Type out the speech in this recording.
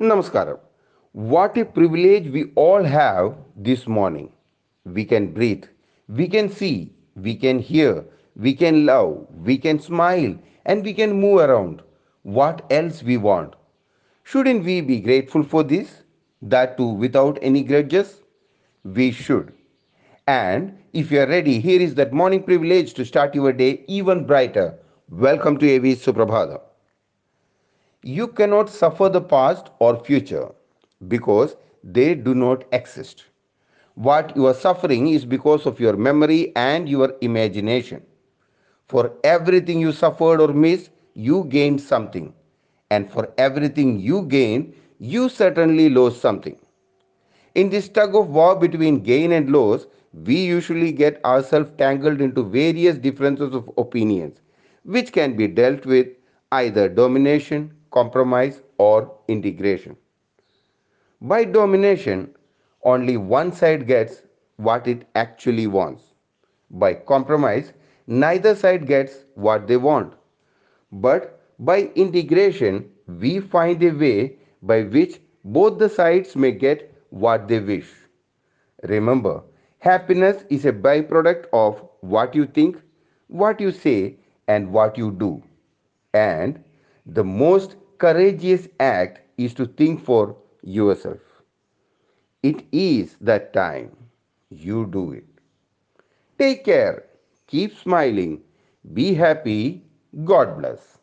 Namaskaram. What a privilege we all have this morning. We can breathe, we can see, we can hear, we can love, we can smile, and we can move around. What else we want? Shouldn't we be grateful for this? That too without any grudges? We should. And if you are ready, here is that morning privilege to start your day even brighter. Welcome to AV Suprabhada. You cannot suffer the past or future because they do not exist. What you are suffering is because of your memory and your imagination. For everything you suffered or missed, you gained something. And for everything you gained, you certainly lost something. In this tug of war between gain and loss, we usually get ourselves tangled into various differences of opinions, which can be dealt with either domination, compromise, or integration. By domination, only one side gets what it actually wants. By compromise, neither side gets what they want. But by integration, we find a way by which both the sides may get what they wish. Remember, happiness is a byproduct of what you think, what you say, and what you do. And the most courageous act is to think for yourself. It is that time. You do it. Take care. Keep smiling. Be happy. God bless.